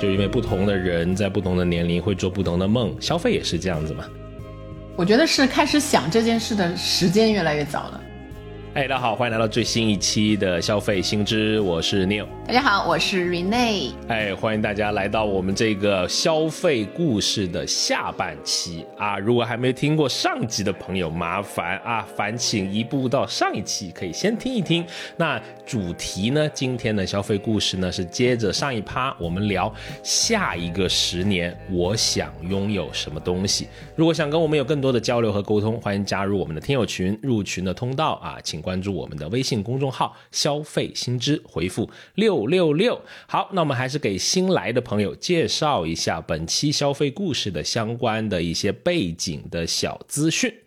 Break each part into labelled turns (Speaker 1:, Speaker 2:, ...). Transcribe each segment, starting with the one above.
Speaker 1: 就因为不同的人在不同的年龄会做不同的梦，消费也是这样子嘛。
Speaker 2: 我觉得是开始想这件事的时间越来越早了。
Speaker 1: 哎，大家好，欢迎来到最新一期的消费新知，我是 Neil。
Speaker 2: 大家好，我是 Rene。
Speaker 1: 哎，欢迎大家来到我们这个消费故事的下半期啊！如果还没听过上集的朋友，麻烦啊，烦请移步到上一期，可以先听一听。那主题呢，今天的消费故事呢，是接着上一趴，我们聊下一个十年，我想拥有什么东西。如果想跟我们有更多的交流和沟通，欢迎加入我们的听友群，入群的通道啊，请。关注我们的微信公众号“消费新知”，回复六六六。好，那我们还是给新来的朋友介绍一下本期消费故事的相关的一些背景的小资讯。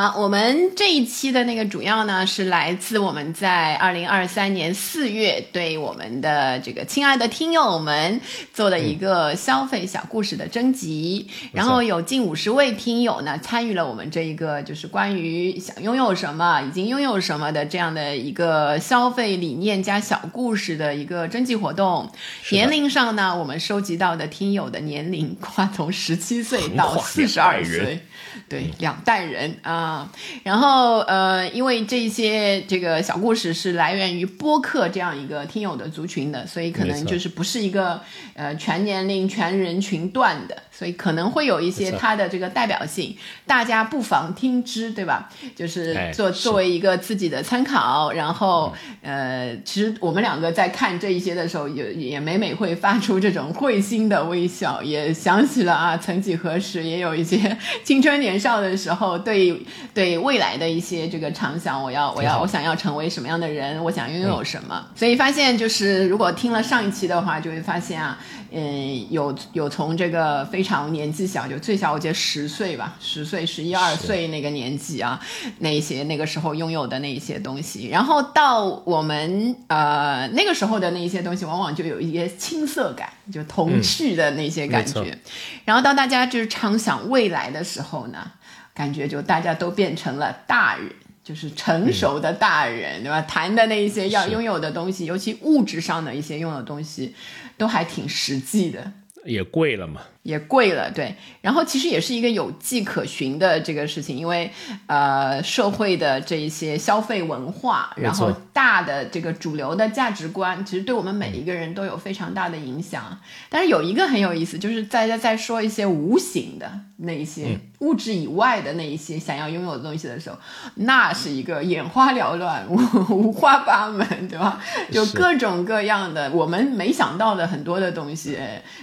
Speaker 2: 好，我们这一期的那个主要呢是来自我们在二零二三年四月对我们的这个亲爱的听友们做的一个消费小故事的征集，然后有近五十位听友呢参与了我们这一个就是关于想拥有什么、已经拥有什么的这样的一个消费理念加小故事的一个征集活动。年龄上呢，我们收集到的听友的年龄 跨从十七岁到四十二岁。对，两代人啊，然后呃，因为这些这个小故事是来源于播客这样一个听友的族群的，所以可能就是不是一个呃全年龄、全人群段的。所以可能会有一些它的这个代表性，大家不妨听之，对吧？就是作作为一个自己的参考。然后，呃，其实我们两个在看这一些的时候，也也每每会发出这种会心的微笑，也想起了啊，曾几何时也有一些青春年少的时候，对对未来的一些这个畅想。我要我要我想要成为什么样的人？我想拥有什么？所以发现就是，如果听了上一期的话，就会发现啊。嗯，有有从这个非常年纪小，就最小我觉得十岁吧，十岁、十一二岁那个年纪啊，那些那个时候拥有的那一些东西，然后到我们呃那个时候的那一些东西，往往就有一些青涩感，就童趣的那些感觉，然后到大家就是畅想未来的时候呢，感觉就大家都变成了大人。就是成熟的大人，对吧？谈的那一些要拥有的东西，尤其物质上的一些拥有东西，都还挺实际的。
Speaker 1: 也贵了嘛？
Speaker 2: 也贵了，对。然后其实也是一个有迹可循的这个事情，因为呃，社会的这一些消费文化，然后大的这个主流的价值观，其实对我们每一个人都有非常大的影响。但是有一个很有意思，就是大家在说一些无形的那一些。物质以外的那一些想要拥有的东西的时候，那是一个眼花缭乱、五花八门，对吧？就各种各样的我们没想到的很多的东西，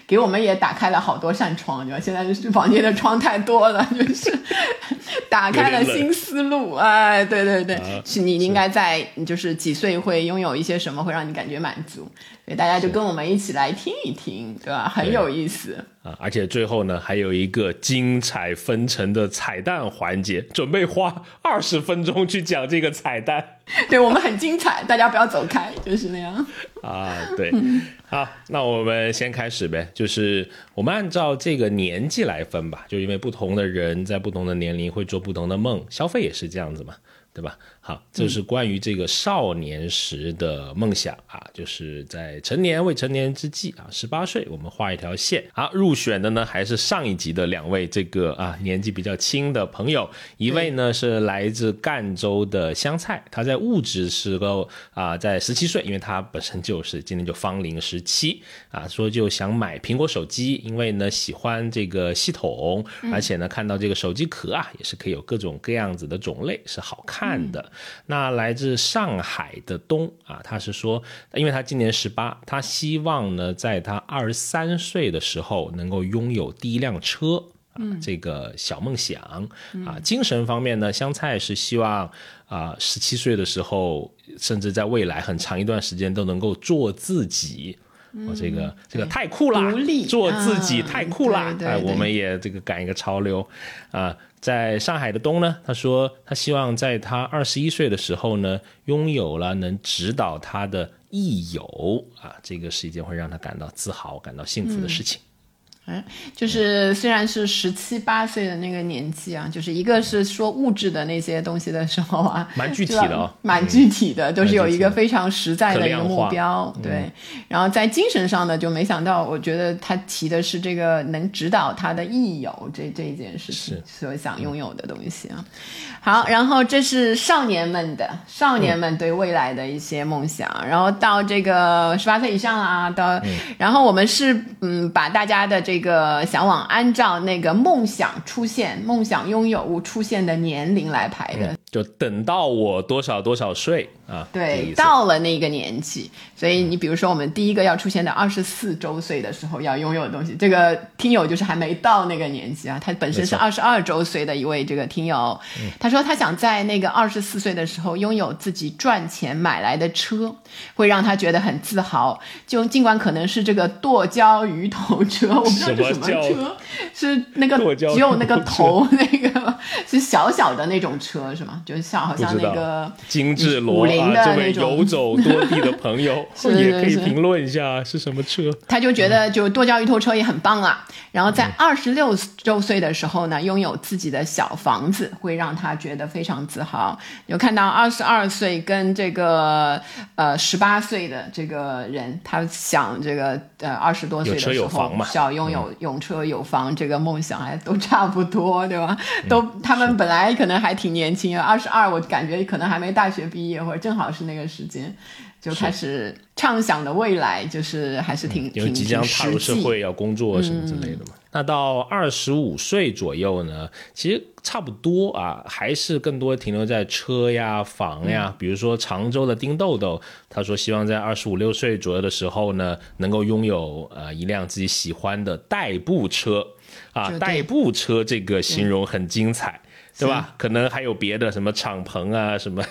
Speaker 2: 给我们也打开了好多扇窗，对吧？现在房间的窗太多了，就是 打开了新思路。哎，对对对，是你应该在就是几岁会拥有一些什么，会让你感觉满足？所以大家就跟我们一起来听一听，对吧？很有意思
Speaker 1: 啊！而且最后呢，还有一个精彩纷呈的彩蛋环节，准备花二十分钟去讲这个彩蛋。
Speaker 2: 对我们很精彩，大家不要走开，就是那样
Speaker 1: 啊。对，好，那我们先开始呗，就是我们按照这个年纪来分吧，就因为不同的人在不同的年龄会做不同的梦，消费也是这样子嘛，对吧？好，这是关于这个少年时的梦想啊，就是在成年未成年之际啊，十八岁我们画一条线。好，入选的呢还是上一集的两位这个啊年纪比较轻的朋友，一位呢是来自赣州的香菜，他在物质时候啊在十七岁，因为他本身就是今年就芳龄十七啊，说就想买苹果手机，因为呢喜欢这个系统，而且呢看到这个手机壳啊也是可以有各种各样子的种类，是好看的。那来自上海的东啊，他是说，因为他今年十八，他希望呢，在他二十三岁的时候能够拥有第一辆车啊，这个小梦想啊。精神方面呢，香菜是希望啊，十七岁的时候，甚至在未来很长一段时间都能够做自己。我这个这个太酷啦，做自己太酷啦，哎，我们也这个赶一个潮流啊。在上海的东呢，他说他希望在他二十一岁的时候呢，拥有了能指导他的益友啊，这个是一件会让他感到自豪、感到幸福的事情。
Speaker 2: 嗯，就是虽然是十七八岁的那个年纪啊，就是一个是说物质的那些东西的时候啊，
Speaker 1: 蛮具体的哦，
Speaker 2: 蛮具体的，都是有一个非常实在的一个目标，对。然后在精神上呢，就没想到，我觉得他提的是这个能指导他的益友这这一件事情，所想拥有的东西啊。好，然后这是少年们的少年们对未来的一些梦想，然后到这个十八岁以上啊，到，然后我们是嗯把大家的这个向往按照那个梦想出现、梦想拥有物出现的年龄来排的。
Speaker 1: 就等到我多少多少岁啊？
Speaker 2: 对到了那个年纪，所以你比如说，我们第一个要出现的二十四周岁的时候要拥有的东西，这个听友就是还没到那个年纪啊，他本身是
Speaker 1: 没
Speaker 2: 二十二周岁的一位这个听友，他说他想在那个二十四岁的时候拥有自己赚钱买来的车，会让他觉得很自豪。就尽管可能是这个剁椒鱼头车，我不知道这什么车，是那个 只有那个
Speaker 1: 头
Speaker 2: 那个是小小的那种车是吗？就是像好像那个
Speaker 1: 精致罗
Speaker 2: 五菱
Speaker 1: 啊，这位
Speaker 2: 的那种。
Speaker 1: 游走多地的朋友
Speaker 2: 是
Speaker 1: 也可以评论一下是什么车。
Speaker 2: 他就觉得就剁椒鱼头车也很棒啊。然后在
Speaker 1: 嗯
Speaker 2: 二十六周岁的时候呢，拥有自己的小房子，会让他觉得非常自豪。有看到二十二岁跟这个呃十八岁的这个人，他想这个呃二十多岁的时候
Speaker 1: 有房嘛嗯
Speaker 2: 想拥有有车有房这个梦想，还都差不多，对吧？
Speaker 1: 嗯
Speaker 2: 都他们本来可能还挺年轻，二十二，我感觉可能还没大学毕业，或者正好是那个时间。就开始畅想的未来，就是还是挺、
Speaker 1: 嗯因为即将踏入社会要工作什么之类的嘛。那到二十五岁左右呢，其实差不多啊，还是更多停留在车呀、房呀。比如说常州的丁豆豆，他说希望在二十五六岁左右的时候呢，能够拥有呃一辆自己喜欢的代步车啊代步车这个形容很精彩。对吧？可能还有别的什么敞篷啊，什么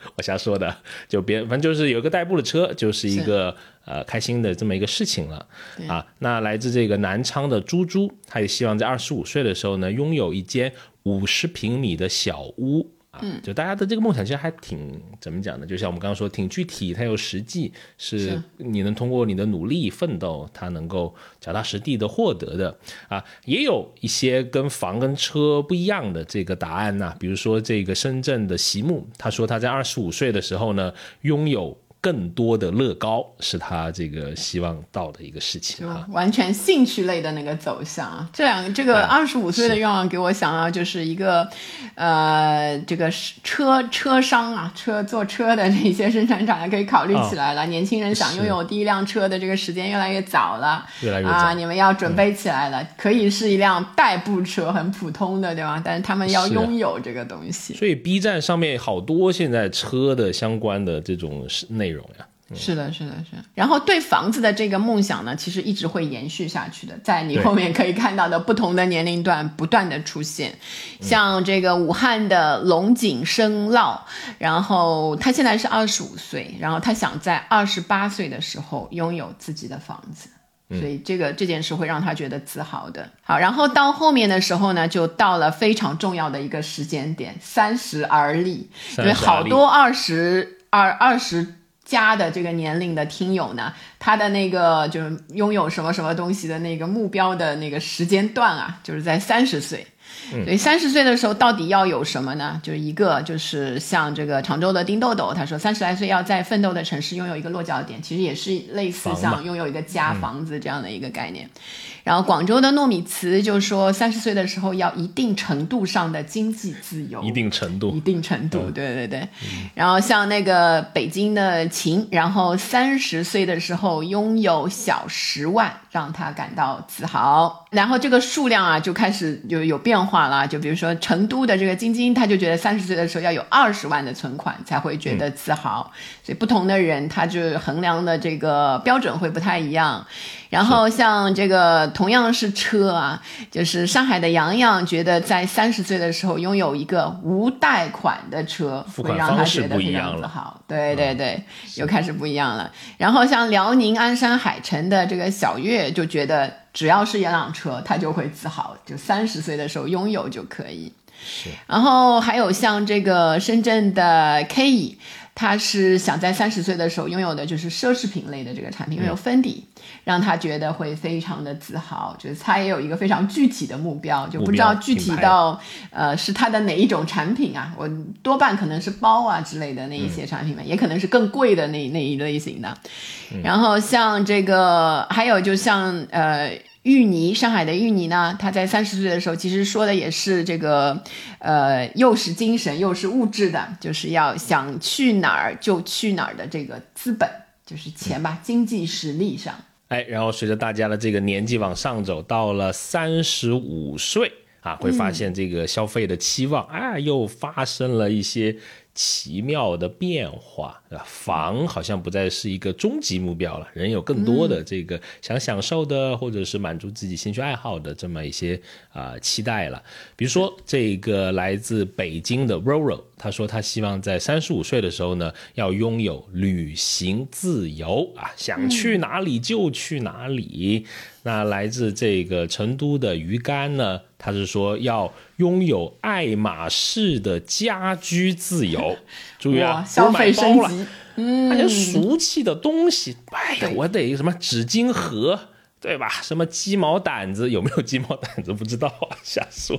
Speaker 1: 我瞎说的，就别反正就是有个代步的车，就是一个呃开心的这么一个事情了啊。那来自这个南昌的猪猪，他也希望在二十五岁的时候呢，拥有一间五十平米的小屋。啊，就大家的这个梦想其实还挺怎么讲呢？就像我们刚刚说，挺具体，它有实际，是
Speaker 2: 是
Speaker 1: 你能通过你的努力奋斗，它能够脚踏实地的获得的啊。也有一些跟房跟车不一样的这个答案呐、比如说这个深圳的席木，他说他在二十五岁的时候呢，拥有更多的乐高，是他这个希望到的一个事情
Speaker 2: 就
Speaker 1: 啊。
Speaker 2: 完全兴趣类的那个走向啊。这两个这个
Speaker 1: 啊
Speaker 2: 二十五岁的愿望给我想到就是一个，呃，这个车车商啊，车做车的这些生产厂也可以考虑起来了。年轻人想拥有第一辆车的这个时间越来越早了，
Speaker 1: 越来越早
Speaker 2: 啊，你们要准备起来了。可以是一辆代步车，很普通的，对吧？但是他们要拥有这个东西。
Speaker 1: 所以 B 站上面好多现在车的相关的这种内容呀。
Speaker 2: 是的，是的，是的。然后对房子的这个梦想呢，其实一直会延续下去的，在你后面可以看到的不同的年龄段不断的出现，像这个武汉的龙井生烙，然后他现在是二十五岁，然后他想在二十八岁的时候拥有自己的房子。所以这个这件事会让他觉得自豪的。好，然后到后面的时候呢，就到了非常重要的一个时间点，三十而立，因为
Speaker 1: 30而立
Speaker 2: 好多二十二二十家的这个年龄的听友呢，他的那个就是拥有什么什么东西的那个目标的那个时间段啊，就是在三十岁。所以三十岁的时候到底要有什么呢？就是一个就是像这个常州的丁豆豆，他说三十来岁要在奋斗的城市拥有一个落脚点，其实也是类似像拥有一个家房子这样的一个概念。然后广州的糯米糍就说三十岁的时候要一定程度上的经济自由，
Speaker 1: 一定程度
Speaker 2: 一定程度，对对对。然后像那个北京的秦，然后三十岁的时候拥有小十万，让他感到自豪。然后这个数量啊就开始就有变化了，就比如说成都的这个晶晶，他就觉得三十岁的时候要有二十万的存款才会觉得自豪。所以不同的人他就衡量的这个标准会不太一样。然后像这个同样是车啊，就是上海的洋洋觉得在三十岁的时候拥有一个无贷款的车，
Speaker 1: 付
Speaker 2: 会让他觉得非
Speaker 1: 不一样了
Speaker 2: 常自豪。对对对，又开始不一样了。然后像辽宁鞍山海城的这个小月就觉得，只要是一辆车，他就会自豪，就三十岁的时候拥有就可以。然后还有像这个深圳的 K 乙，他是想在三十岁的时候拥有的就是奢侈品类的这个产品，拥有芬迪，让他觉得会非常的自豪。就是他也有一个非常具体的目标，就不知道具体到呃是他的哪一种产品啊？我多半可能是包啊之类的那一些产品吧，也可能是更贵的那那一类型的。然后像这个，还有就像呃。芋泥，上海的芋泥呢？他在三十岁的时候，其实说的也是这个，呃，又是精神又是物质的，就是要想去哪儿就去哪儿的这个资本，就是钱吧，经济实力上。
Speaker 1: 哎，然后随着大家的这个年纪往上走，到了三十五岁啊，会发现这个消费的期望啊，又发生了一些。奇妙的变化，对吧？房好像不再是一个终极目标了，人有更多的这个想享受的，或者是满足自己兴趣爱好的这么一些啊期待了。比如说，这个来自北京的 Roro，他说他希望在三十五岁的时候呢，要拥有旅行自由啊，想去哪里就去哪里。那来自这个成都的鱼竿呢，他是说要拥有爱马仕的家居自由。注意啊，
Speaker 2: 消费升级，
Speaker 1: 嗯，那些俗气的东西，哎呀，我得什么纸巾盒，对吧？什么鸡毛掸子，有没有鸡毛掸子不知道啊，瞎说。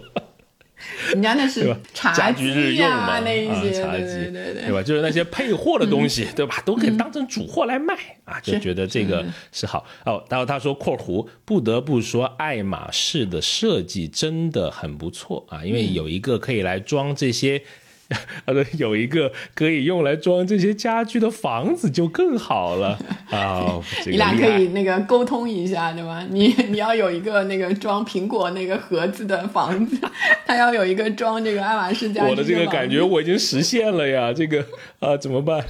Speaker 2: 人家那是
Speaker 1: 家居日用嘛，
Speaker 2: 那一些
Speaker 1: 茶几，
Speaker 2: 对对
Speaker 1: 对吧？就是那些配货的东西，对吧？都可以当成主货来卖啊，就觉得这个是好哦。然后他说（括弧）不得不说，爱马仕的设计真的很不错啊，因为有一个可以来装这些。他说有一个可以用来装这些家具的房子就更好了 啊！
Speaker 2: 你俩可以那个沟通一下，对吧？你你要有一个那个装苹果那个盒子的房子，他要有一个装这个爱马仕家具。
Speaker 1: 我的这个感觉我已经实现了呀，这个啊怎么办？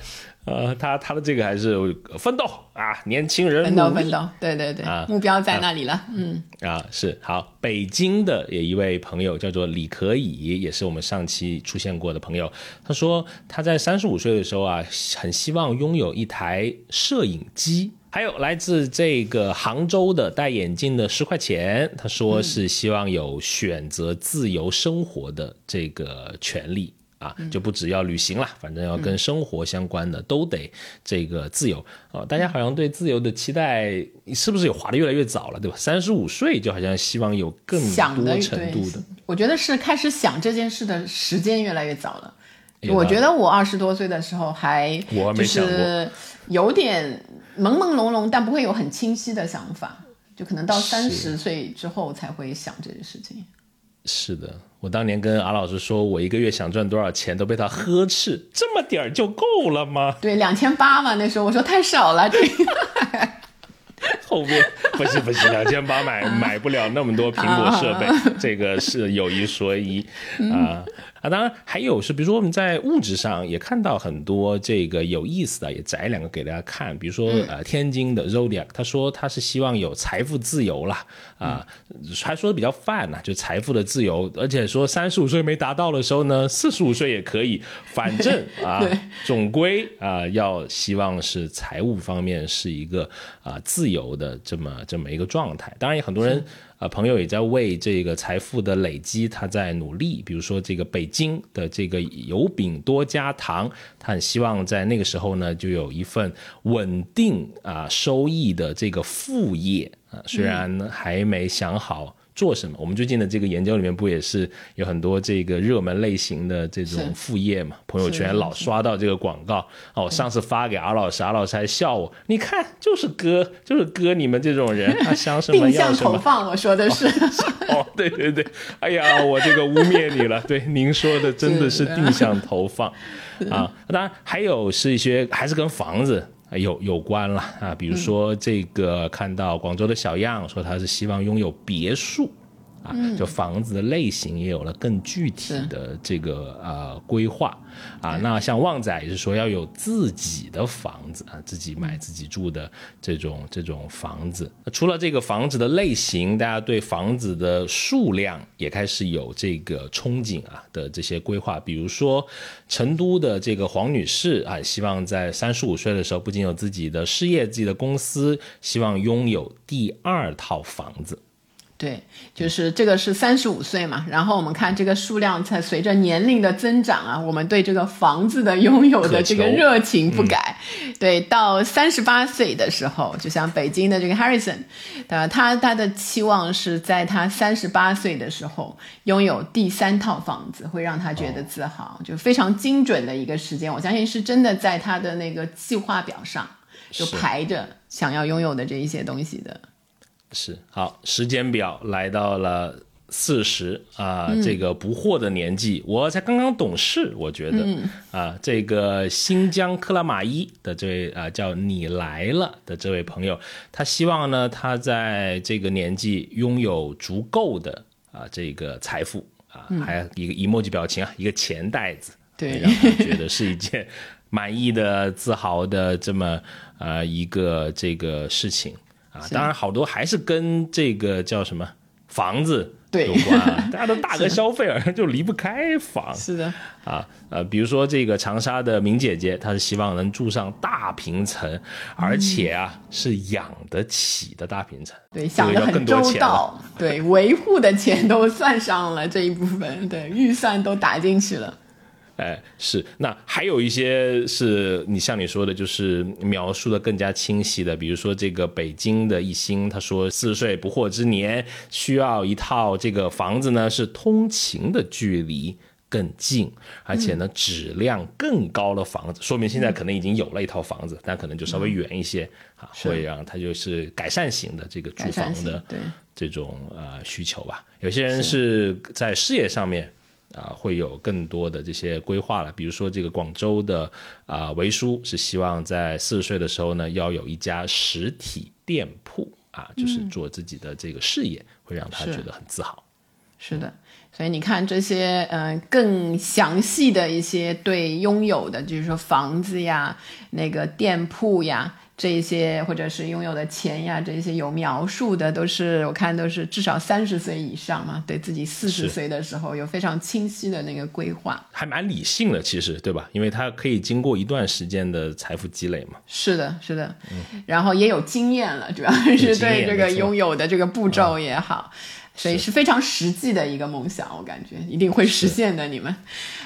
Speaker 1: 呃，他他的这个还是奋斗啊，年轻人
Speaker 2: 奋斗奋斗，对对对，目标在那里了，嗯。
Speaker 1: 啊是好，北京的也一位朋友叫做李可以，也是我们上期出现过的朋友，他说他在三十五岁的时候啊，很希望拥有一台摄影机，还有来自这个杭州的戴眼镜的十块钱，他说是希望有选择自由生活的这个权利。啊，就不只要旅行了，反正要跟生活相关的都得这个自由啊！大家好像对自由的期待是不是也滑的越来越早了，对吧？三十五岁就好像希望有更多程度的，
Speaker 2: 我觉得是开始想这件事的时间越来越早了。我觉得我二十多岁的时候还就是有点朦朦胧胧，但不会有很清晰的想法，就可能到三十岁之后才会想这件事情。
Speaker 1: 是的。我当年跟阿老师说，我一个月想赚多少钱，都被他呵斥。这么点儿就够了吗？
Speaker 2: 对，两千八嘛，那时候我说太少了。这
Speaker 1: 后面不行不行，两千八买买不了那么多苹果设备，这个是有一说一啊。啊，当然还有是，比如说我们在物质上也看到很多这个有意思的，也摘两个给大家看。比如说，呃，天津的 Zodiac，他说他是希望有财富自由啦，啊，还说的比较泛呢，就财富的自由，而且说三十五岁没达到的时候呢，四十五岁也可以，反正 啊，总归啊，要希望是财务方面是一个啊自由的这么这么一个状态。当然，也很多人。啊，朋友也在为这个财富的累积，他在努力。比如说，这个北京的这个油饼多加糖，他很希望在那个时候呢，就有一份稳定啊收益的这个副业啊，虽然还没想好。做什么？我们最近的这个研究里面不也是有很多这个热门类型的这种副业嘛？朋友圈老刷到这个广告哦。我上次发给阿老师，阿老师还笑我，你看就是割，就是割你们这种人，他 想什么要什么。
Speaker 2: 定向投放，我说的是。
Speaker 1: 哦，对对对，哎呀，我这个污蔑你了。对，您说的真的是定向投放啊。当然还有是一些还是跟房子。有有关了啊，比如说这个看到广州的小样说他是希望拥有别墅。啊，就房子的类型也有了更具体的这个呃规划啊。那像旺仔也是说要有自己的房子啊，自己买自己住的这种这种房子。除了这个房子的类型，大家对房子的数量也开始有这个憧憬啊的这些规划。比如说成都的这个黄女士啊，希望在三十五岁的时候不仅有自己的事业、自己的公司，希望拥有第二套房子。
Speaker 2: 对，就是这个是三十五岁嘛，然后我们看这个数量在随着年龄的增长啊，我们对这个房子的拥有的这个热情不改。对，到三十八岁的时候，就像北京的这个 Harrison，呃，他他的期望是在他三十八岁的时候拥有第三套房子，会让他觉得自豪，就非常精准的一个时间。我相信是真的在他的那个计划表上就排着想要拥有的这一些东西的。
Speaker 1: 是好，时间表来到了四十啊，这个不惑的年纪，我才刚刚懂事，我觉得啊，这个新疆克拉玛依的这位啊叫你来了的这位朋友，他希望呢，他在这个年纪拥有足够的啊这个财富啊，还有一个 emoji 表情啊，一个钱袋子，
Speaker 2: 对，
Speaker 1: 让他觉得是一件 满意的、自豪的这么啊一个这个事情。啊，当然好多还是跟这个叫什么房子有关，大家都大额消费而就离不开房。
Speaker 2: 是的，
Speaker 1: 啊呃，比如说这个长沙的明姐姐，她是希望能住上大平层，而且啊是养得起的大平层。
Speaker 2: 对，想的很周到，对，维护的钱都算上了这一部分，对，预算都打进去了。
Speaker 1: 哎，是。那还有一些是你像你说的，就是描述的更加清晰的，比如说这个北京的一星，他说四十岁不惑之年需要一套这个房子呢，是通勤的距离更近，而且呢质量更高的房子，说明现在可能已经有了一套房子，但可能就稍微远一些啊，会让他就是改善型的这个住房的这种呃需求吧。有些人是在事业上面。啊，会有更多的这些规划了。比如说，这个广州的啊维叔是希望在四十岁的时候呢，要有一家实体店铺啊，就是做自己的这个事业，会让他觉得很自豪。
Speaker 2: 是的，所以你看这些嗯更详细的一些对拥有的，就是说房子呀、那个店铺呀。这些或者是拥有的钱呀，这些有描述的都是我看都是至少三十岁以上嘛，对自己四十岁的时候有非常清晰的那个规划，
Speaker 1: 还蛮理性的，其实对吧？因为他可以经过一段时间的财富积累嘛。
Speaker 2: 是的，是的，然后也有经验了，主要是对这个拥有的这个步骤也好。所以是非常实际的一个梦想，我感觉一定会实现的。你们，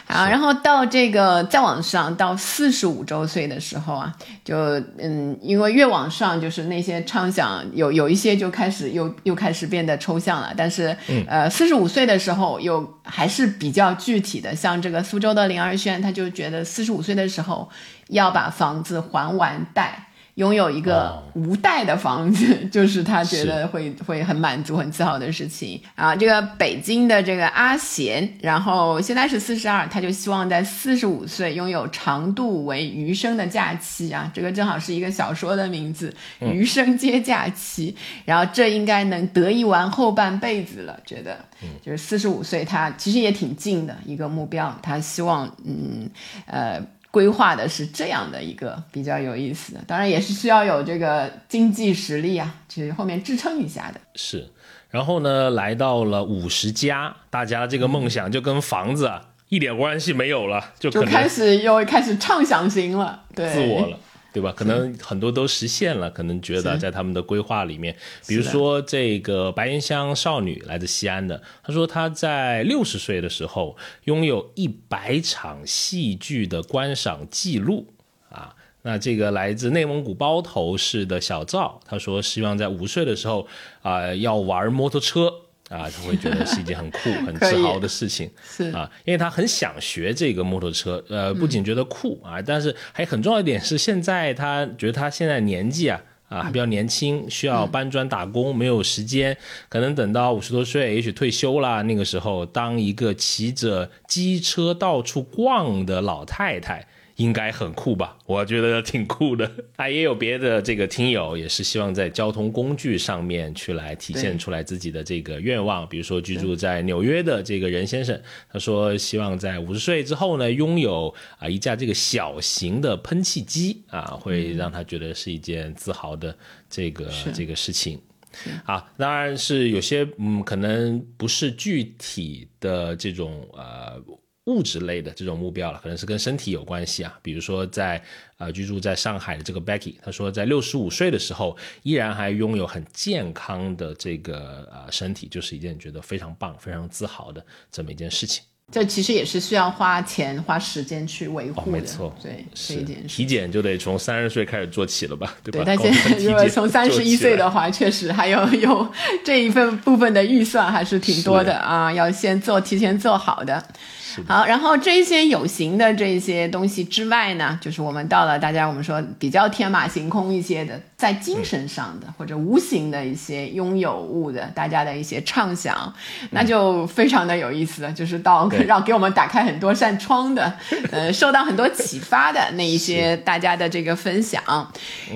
Speaker 2: 啊，然后到这个再往上，到四十五周岁的时候啊，就嗯，因为越往上，就是那些畅想有有一些就开始又又开始变得抽象了。但是，呃，四十五岁的时候又还是比较具体的，像这个苏州的林二轩，他就觉得四十五岁的时候要把房子还完贷。拥有一个无贷的房子，就是他觉得会会很满足、很自豪的事情啊。这个北京的这个阿贤，然后现在是四十二，他就希望在四十五岁拥有长度为余生的假期啊。这个正好是一个小说的名字，《余生皆假期》。然后这应该能得意完后半辈子了，觉得就是四十五岁，他其实也挺近的一个目标。他希望，嗯，呃。规划的是这样的一个比较有意思的，当然也是需要有这个经济实力啊，去后面支撑一下的。
Speaker 1: 是，然后呢，来到了五十加，大家这个梦想就跟房子啊一点关系没有了，就
Speaker 2: 就开始又开始畅想型了，对，
Speaker 1: 自我了。对吧？可能很多都实现了，可能觉得在他们的规划里面，比如说这个白岩乡少女来自西安的，她说她在六十岁的时候拥有一百场戏剧的观赏记录啊。那这个来自内蒙古包头市的小赵，他说希望在五岁的时候啊要玩摩托车。啊，他会觉得是一件很酷、很自豪的事情，
Speaker 2: 是
Speaker 1: 啊，因为他很想学这个摩托车，呃，不仅觉得酷啊，但是还很重要一点是，现在他觉得他现在年纪啊，啊还比较年轻，需要搬砖打工，没有时间，可能等到五十多岁，也许退休了，那个时候当一个骑着机车到处逛的老太太。应该很酷吧？我觉得挺酷的。啊，也有别的这个听友也是希望在交通工具上面去来体现出来自己的这个愿望。比如说居住在纽约的这个任先生，他说希望在五十岁之后呢，拥有啊一架这个小型的喷气机啊，会让他觉得是一件自豪的这个这个事情。啊，当然是有些嗯，可能不是具体的这种呃。物质类的这种目标了，可能是跟身体有关系啊。比如说在呃居住在上海的这个 Becky，他说在六十五岁的时候依然还拥有很健康的这个呃身体，就是一件觉得非常棒、非常自豪的这么一件事情。
Speaker 2: 这其实也是需要花钱、花时间去维护
Speaker 1: 的，没错，
Speaker 2: 对，
Speaker 1: 是
Speaker 2: 一件
Speaker 1: 体检就得从三十岁开始做起了吧，对吧？
Speaker 2: 对，但现在如果从三十一岁的话，确实还有有这一份部分的预算还是挺多的啊，要先做，提前做好的。好，然后这些有形的这些东西之外呢，就是我们到了大家我们说比较天马行空一些的，在精神上的或者无形的一些拥有物的，大家的一些畅想，那就非常的有意思了。就是到让给我们打开很多扇窗的，呃，受到很多启发的那一些大家的这个分享。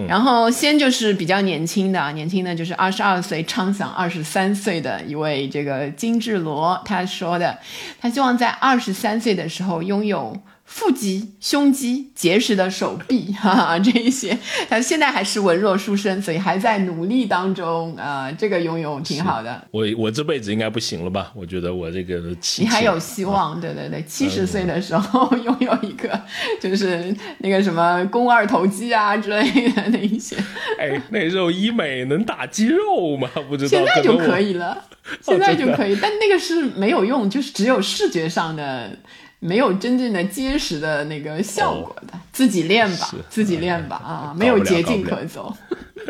Speaker 2: 然后先就是比较年轻的，年轻的就是二十二岁畅想二十三岁的一位这个金志罗，他说的，他希望在二十。十三岁的时候拥有腹肌、胸肌、结实的手臂，哈哈，这一些，他现在还是文弱书生，所以还在努力当中。啊，这个拥有挺好的。
Speaker 1: 我我这辈子应该不行了吧？我觉得我这个
Speaker 2: 你还有希望。对对对，七十岁的时候拥有一个，就是那个什么肱二头肌啊之类的那一些。
Speaker 1: 哎，那时候医美能打肌肉吗？不知道。
Speaker 2: 现在就可以了。现在就可以，但那个是没有用，就是只有视觉上的，没有真正的结实的那个效果的。自己练吧，自己练吧啊，没有捷径可走。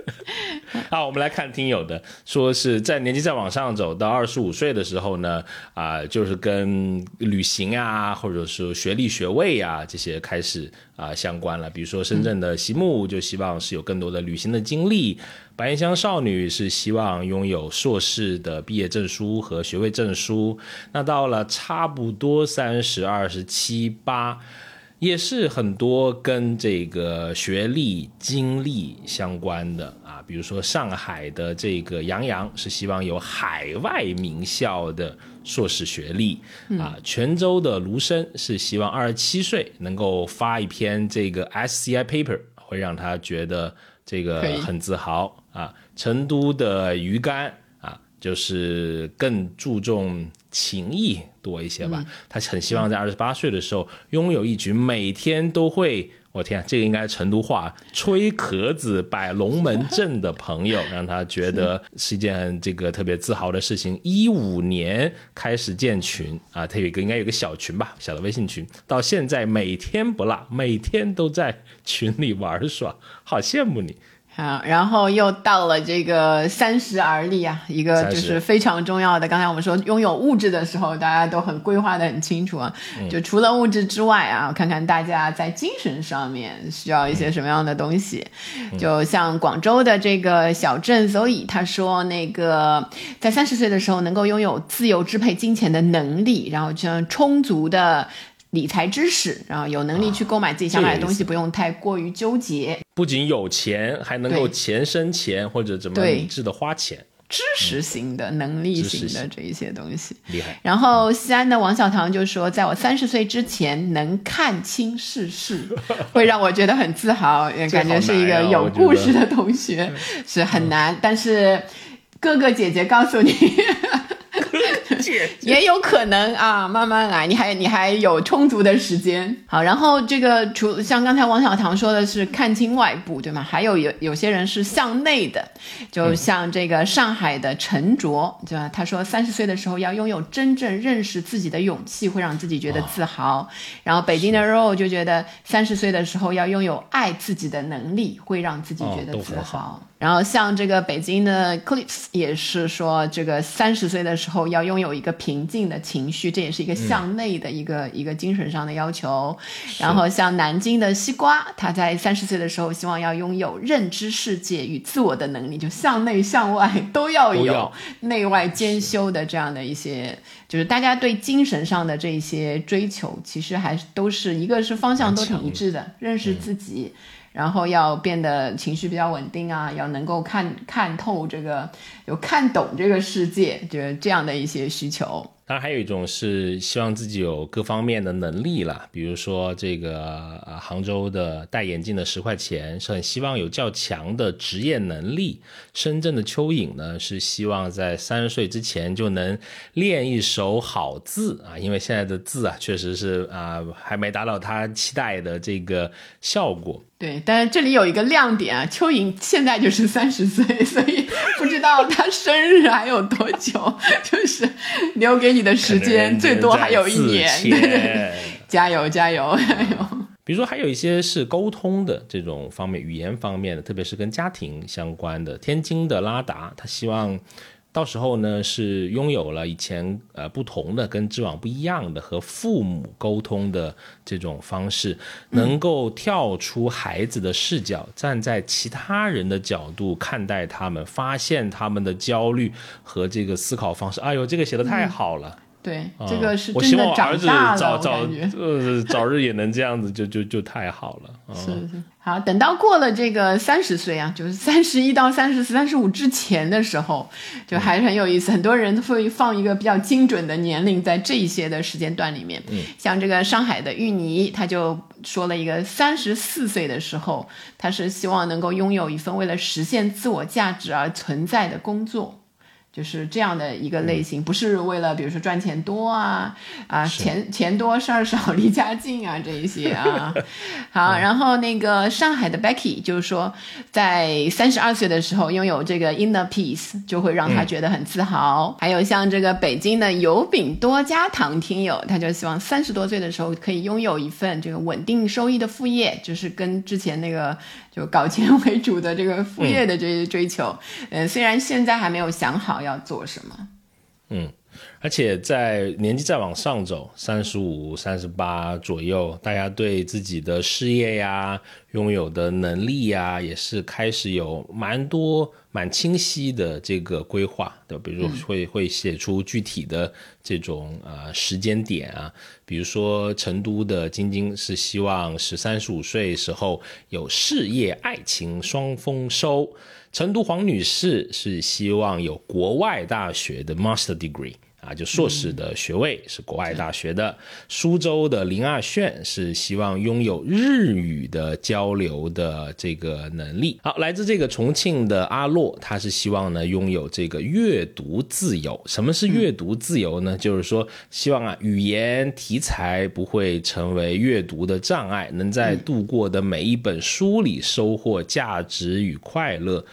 Speaker 1: 好，我们来看听友的，说是在年纪再往上走到二十五岁的时候呢，啊，就是跟旅行啊，或者是学历学位啊这些开始啊相关了。比如说深圳的席木就希望是有更多的旅行的经历，白云乡少女是希望拥有硕士的毕业证书和学位证书。那到了差不多三十二、十七八。也是很多跟这个学历经历相关的啊，比如说上海的这个杨洋是希望有海外名校的硕士学历啊，泉州的卢生是希望二十七岁能够发一篇这个 SCI paper，会让他觉得这个很自豪啊。成都的鱼竿啊，就是更注重情谊。多一些吧，他很希望在二十八岁的时候拥有一群每天都会，我天，这个应该是成都话，吹壳子、摆龙门阵的朋友，让他觉得是一件这个特别自豪的事情。一五年开始建群啊，他有一个应该有个小群吧，小的微信群，到现在每天不落，每天都在群里玩耍，好羡慕你。
Speaker 2: 啊，然后又到了这个三十而立啊，一个就是非常重要的。刚才我们说拥有物质的时候，大家都很规划的很清楚啊。就除了物质之外啊，看看大家在精神上面需要一些什么样的东西。就像广州的这个小镇 Zoe，他说那个在三十岁的时候能够拥有自由支配金钱的能力，然后像充足的。理财知识，然后有能力去购买自己想买的东西，不用太过于纠结。
Speaker 1: 不仅有钱，还能够钱生钱，或者怎么理智的花钱。
Speaker 2: 知识型的、能力型的这一些东西
Speaker 1: 厉害。
Speaker 2: 然后西安的王小棠就说，在我三十岁之前能看清世事，会让我觉得很自豪，也 感觉是一个有故事的同学，是很难。但是哥哥姐姐告诉你。也有可能啊，慢慢来，你还你还有充足的时间。好，然后这个除像刚才王小棠说的是看清外部，对吗？还有有有些人是向内的，就像这个上海的陈卓，对吧？他说三十岁的时候要拥有真正认识自己的勇气，会让自己觉得自豪。然后北京的 Ro 就觉得三十岁的时候要拥有爱自己的能力，会让自己觉得自豪。然后像这个北京的 Clips 也是说，这个三十岁的时候要拥有一个平静的情绪，这也是一个向内的一个一个精神上的要求。然后像南京的西瓜，他在三十岁的时候希望要拥有认知世界与自我的能力，就向内向外都要有，内外兼修的这样的一些，就是大家对精神上的这一些追求，其实还是都是一个是方向都挺一致的，认识自己。然后要变得情绪比较稳定啊，要能够看看透这个，有看懂这个世界，就是这样的一些需求。
Speaker 1: 当然，还有一种是希望自己有各方面的能力了，比如说这个啊，杭州的戴眼镜的十块钱是很希望有较强的职业能力。深圳的蚯蚓呢是希望在三十岁之前就能练一手好字啊，因为现在的字啊确实是啊还没达到他期待的这个效果。
Speaker 2: 对，但是这里有一个亮点啊，蚯蚓现在就是三十岁，所以不知道他生日还有多久，就是留给你的时间最多还有一年，对对，加油加油加油！
Speaker 1: 比如说还有一些是沟通的这种方面，语言方面的，特别是跟家庭相关的，天津的拉达，他希望。到时候呢，是拥有了以前呃不同的、跟知网不一样的和父母沟通的这种方式，能够跳出孩子的视角，站在其他人的角度看待他们，发现他们的焦虑和这个思考方式。哎呦，这个写的太好了。
Speaker 2: 对，这个是
Speaker 1: 真的
Speaker 2: 长大
Speaker 1: 了，早早呃早日也能这样子，就就就太好了。
Speaker 2: 是是，好，等到过了这个三十岁啊，就是三十一到三十四、三十五之前的时候，就还是很有意思。很多人会放一个比较精准的年龄在这一些的时间段里面。
Speaker 1: 嗯，
Speaker 2: 像这个上海的芋泥，他就说了一个三十四岁的时候，他是希望能够拥有一份为了实现自我价值而存在的工作。就是这样的一个类型，不是为了比如说赚钱多啊啊钱钱多事儿少离家近啊这一些啊。好，然后那个上海的 Becky 就是说，在三十二岁的时候拥有这个 inner peace 就会让他觉得很自豪。还有像这个北京的油饼多加糖听友，他就希望三十多岁的时候可以拥有一份这个稳定收益的副业，就是跟之前那个。就搞钱 为主的这个副业的这些追求，嗯，虽然现在还没有想好要做什么，
Speaker 1: 嗯，而且在年纪再往上走，三十五、三十八左右，大家对自己的事业呀。拥有的能力呀，也是开始有蛮多蛮清晰的这个规划的，比如会会写出具体的这种呃时间点啊，比如说成都的晶晶是希望是三十五岁时候有事业爱情双丰收，成都黄女士是希望有国外大学的 master degree。啊，就硕士的学位是国外大学的。苏州的林二炫是希望拥有日语的交流的这个能力。好，来自这个重庆的阿洛，他是希望呢拥有这个阅读自由。什么是阅读自由呢？就是说希望啊语言题材不会成为阅读的障碍，能在度过的每一本书里收获价值与快乐。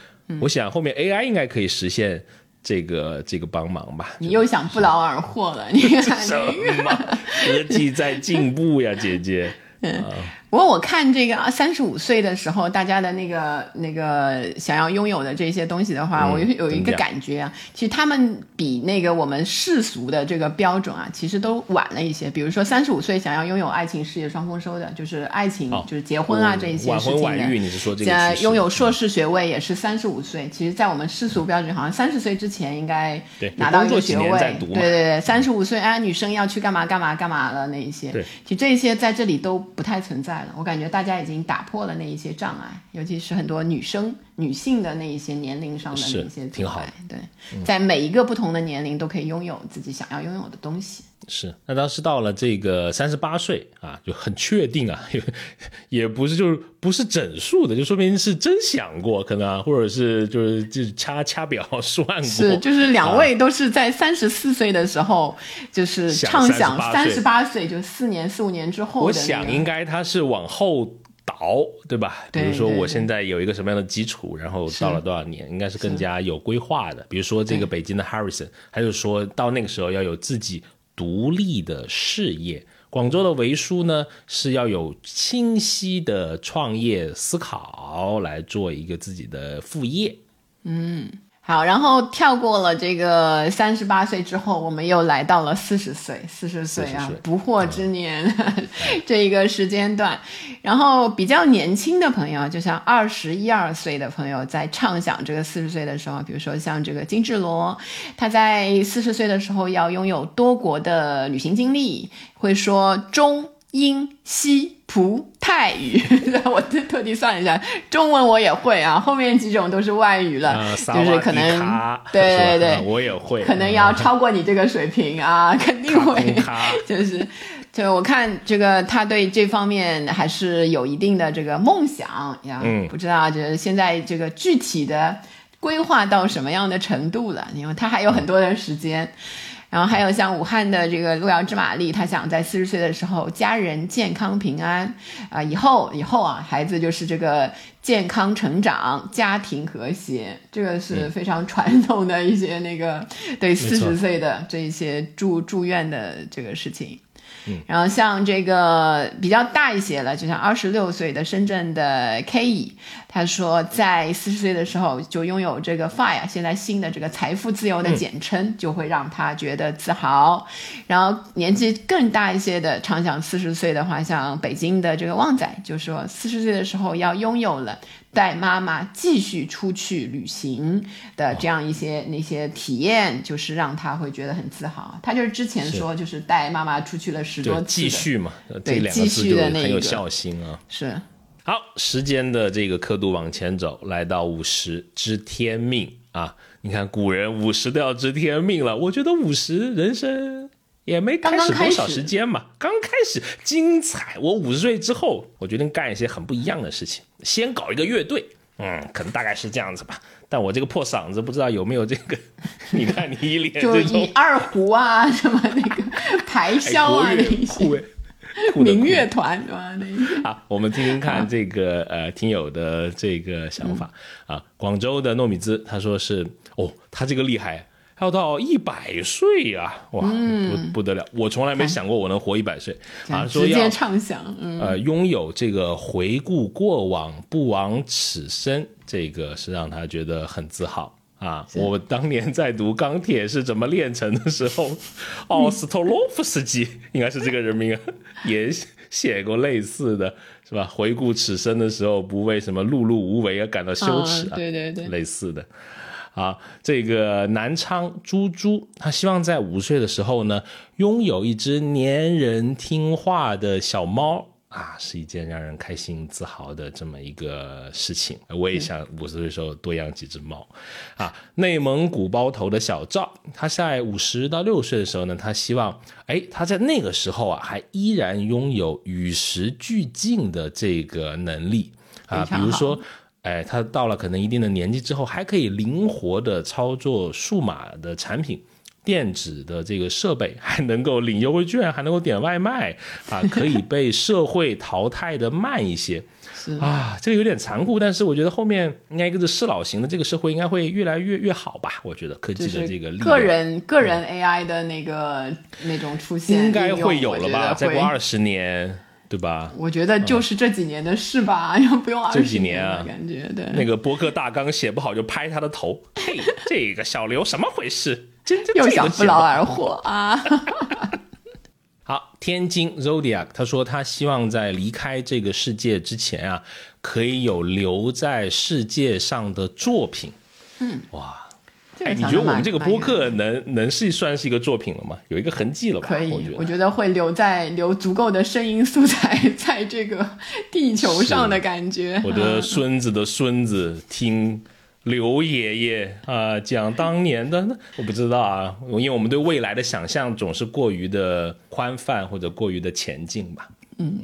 Speaker 1: 我想后面 AI 应该可以实现。这个这个帮忙吧，
Speaker 2: 你又想不劳而获了？你看
Speaker 1: 什么？科技在进步呀，姐姐。嗯。
Speaker 2: 不过我看这个啊，三十五岁的时候，大家的那个那个想要拥有的这些东西的话，我有有一个感觉啊，其实他们比那个我们世俗的这个标准啊，其实都晚了一些。比如说三十五岁想要拥有爱情事业双丰收的，就是爱情就是结婚啊这一些事情的。晚
Speaker 1: 婚晚育，你是说这个？
Speaker 2: 拥有硕士学位也是三十五岁。其实，在我们世俗标准，好像三十岁之前应该拿到一个学位。对对对，三十五岁哎，女生要去干嘛干嘛干嘛了那一些。
Speaker 1: 对，
Speaker 2: 其实这些在这里都不太存在。我感觉大家已经打破了那一些障碍，尤其是很多女生、女性的那一些年龄上的那些障碍。对，在每一个不同的年龄都可以拥有自己想要拥有的东西。
Speaker 1: 是，那当时到了这个三十八岁啊，就很确定啊，也 也不是就是不是整数的，就说明是真想过，可能或者是就是就是掐掐表算过。
Speaker 2: 是，就是两位都是在三十四岁的时候，就是畅想三十八岁，就四年四五年之后。
Speaker 1: 我想应该他是往后倒，对吧？比如说我现在有一个什么样的基础，然后到了多少年，应该是更加有规划的。比如说这个北京的 Harrison，他就说到那个时候要有自己。独立的事业，广州的维书呢是要有清晰的创业思考，来做一个自己的副业。
Speaker 2: 嗯。好，然后跳过了这个三十八岁之后，我们又来到了四十岁，四十岁啊，不惑之年 这一个时间段。然后比较年轻的朋友，就像二十一二岁的朋友，在畅想这个四十岁的时候，比如说像这个金志罗，他在四十岁的时候要拥有多国的旅行经历，会说中。英、西、葡、泰语，我特特地算了一下，中文我也会啊，后面几种都是外语了，
Speaker 1: 呃
Speaker 2: 就是可能对对对，
Speaker 1: 我也会，
Speaker 2: 可能要超过你这个水平啊，肯定会就是。就我看这个，他对这方面还是有一定的这个梦想呀。
Speaker 1: 嗯
Speaker 2: 不知道就是现在这个具体的规划到什么样的程度了，因为他还有很多的时间。然后还有像武汉的这个路遥知马力，他想在四十岁的时候家人健康平安啊、以后以后啊，孩子就是这个健康成长，家庭和谐，这个是非常传统的一些那个对四
Speaker 1: 错
Speaker 2: 十岁的这一些祝祝愿的这个事情。然后像这个比较大一些了，就像二十六岁的深圳的 K 乙，他说在四十岁的时候就拥有这个 FIRE，现在新的这个财富自由的简称，就会让他觉得自豪。然后年纪更大一些的，畅想四十岁的话，像北京的这个旺仔就说，四十岁的时候要拥有了带妈妈继续出去旅行的这样一些那些体验，就是让他会觉得很自豪。他就是之前说，就是带妈妈出去了十多
Speaker 1: 对，
Speaker 2: 次的，
Speaker 1: 继续嘛，呃
Speaker 2: 对
Speaker 1: 这两个字
Speaker 2: 继续
Speaker 1: 就
Speaker 2: 的那个
Speaker 1: 很有孝心啊。
Speaker 2: 是
Speaker 1: 好，时间的这个刻度往前走，来到五十知天命啊！你看古人五十都要知天命了，我觉得五十人生也没开始多少时间嘛，刚开始精彩。我五十岁之后，我决定干一些很不一样的事情，先搞一个乐队，嗯，可能大概是这样子吧。但我这个破嗓子，不知道有没有这个？你看你一脸
Speaker 2: 就
Speaker 1: 这种
Speaker 2: 以二胡啊什么那个排
Speaker 1: 哎
Speaker 2: 箫啊那一些民乐团对吧？那
Speaker 1: 好，我们听听看这个呃听友的这个想法、啊。广州的糯米兹他说是哦，他这个厉害，要到一百岁啊、哇，不不得了！我从来没想过我能活一百岁啊，说
Speaker 2: 直接
Speaker 1: 要
Speaker 2: 畅想，嗯，
Speaker 1: 呃拥有这个回顾过往不枉此生，这个是让他觉得很自豪。啊，我当年在读钢铁是怎么炼成的时候，奥斯特洛夫斯基应该是这个人名啊，也写过类似的，是吧？回顾此生的时候，不为什么碌碌无为而感到羞耻啊，
Speaker 2: 对对对，
Speaker 1: 类似的。啊，这个南昌猪猪，他希望在五岁的时候呢，拥有一只粘人听话的小猫啊，是一件让人开心自豪的这么一个事情。我也想五十岁的时候多养几只猫。啊，内蒙古包头的小赵，他在五十到六岁的时候呢，他希望，哎，他在那个时候啊，还依然拥有与时俱进的这个能力啊，比如说。哎，他到了可能一定的年纪之后，还可以灵活的操作数码的产品、电子的这个设备，还能够领优惠券，还能够点外卖啊，可以被社会淘汰的慢一些
Speaker 2: 是
Speaker 1: 啊。这个有点残酷，但是我觉得后面应该一个是适老型的这个社会应该会越来越越好吧？我觉得科技的这个力
Speaker 2: 个人个人 AI 的那个那种出现，
Speaker 1: 应该会有了吧？再过二十年，对吧？
Speaker 2: 我觉得就是这几年的事吧，要不用二
Speaker 1: 这
Speaker 2: 十
Speaker 1: 几年啊
Speaker 2: 感觉对。
Speaker 1: 那个博客大纲写不好就拍他的头，嘿，这个小刘什么回事？真真
Speaker 2: 又想不劳而获啊！
Speaker 1: 好，天津 Zodiac 他说他希望在离开这个世界之前啊，可以有留在世界上的作品。嗯，哇，
Speaker 2: 这个
Speaker 1: 哎，你觉得我们这个播客能能是算是一个作品了吗？有一个痕迹了吧？
Speaker 2: 可以
Speaker 1: 我觉，得
Speaker 2: 我觉得会留在留足够的声音素材在这个地球上的感觉。
Speaker 1: 我的孙子的孙子听刘爷爷啊、讲当年的，那我不知道啊，因为我们对未来的想象总是过于的宽泛或者过于的前进吧。
Speaker 2: 嗯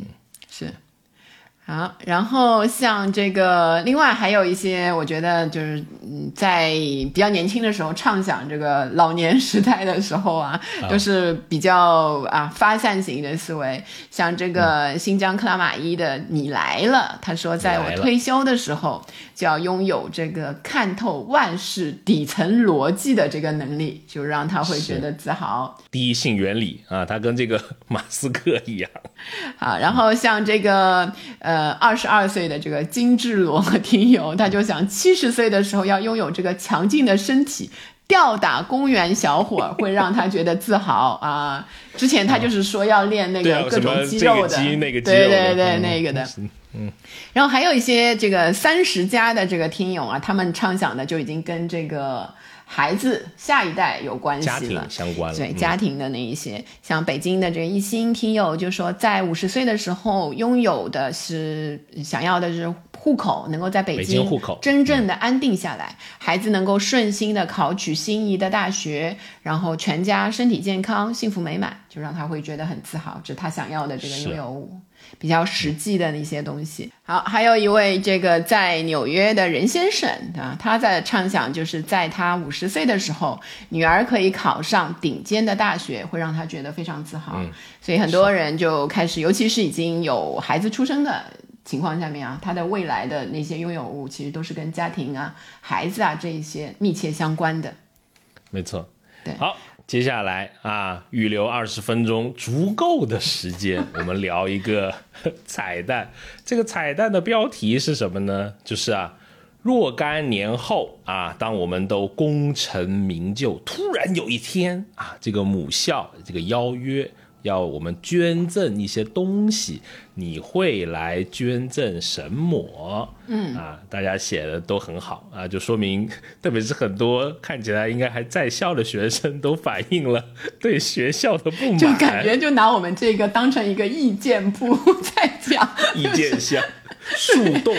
Speaker 2: 是。好，然后像这个，另外还有一些，我觉得就是嗯，在比较年轻的时候畅想这个老年时代的时候啊，都是比较啊发散型的思维。像这个新疆克拉玛依的你来了，他说，在我退休的时候就要拥有这个看透万事底层逻辑的这个能力，就让他会觉得自豪。
Speaker 1: 第一性原理啊，他跟这个马斯克一样。
Speaker 2: 好，然后像这个呃二十二岁的这个金志罗听友，他就想七十岁的时候要拥有这个强劲的身体。吊打公园小伙会让他觉得自豪啊！之前他就是说要练那个各种肌肉的，对对对，
Speaker 1: 嗯
Speaker 2: 那个的。嗯，然后还有一些这个三十加的这个听友啊，他们畅想的就已经跟这个。孩子下一代有关系了，
Speaker 1: 家庭相关了。
Speaker 2: 对家庭的那一些，像北京的这个一心听友就说，在五十岁的时候拥有的是想要的是户口，能够在
Speaker 1: 北
Speaker 2: 京
Speaker 1: 户口
Speaker 2: 真正的安定下来，孩子能够顺心的考取心仪的大学，然后全家身体健康、幸福美满，就让他会觉得很自豪，这是他想要的这个拥有物。比较实际的那些东西。好，还有一位这个在纽约的任先生啊，他在畅想，就是在他五十岁的时候，女儿可以考上顶尖的大学，会让他觉得非常自豪。
Speaker 1: 嗯，
Speaker 2: 所以很多人就开始，尤其是已经有孩子出生的情况下面啊，他的未来的那些拥有物，其实都是跟家庭啊、孩子啊这一些密切相关的。
Speaker 1: 没错。
Speaker 2: 对，
Speaker 1: 好。接下来啊，预留二十分钟足够的时间，我们聊一个彩蛋。这个彩蛋的标题是什么呢？就是啊，若干年后啊，当我们都功成名就，突然有一天啊，这个母校这个邀约。要我们捐赠一些东西，你会来捐赠什么？
Speaker 2: 嗯
Speaker 1: 啊，大家写的都很好啊，就说明，特别是很多看起来应该还在校的学生都反映了对学校的不满，
Speaker 2: 就感觉就拿我们这个当成一个意见簿在讲，
Speaker 1: 意见箱 树洞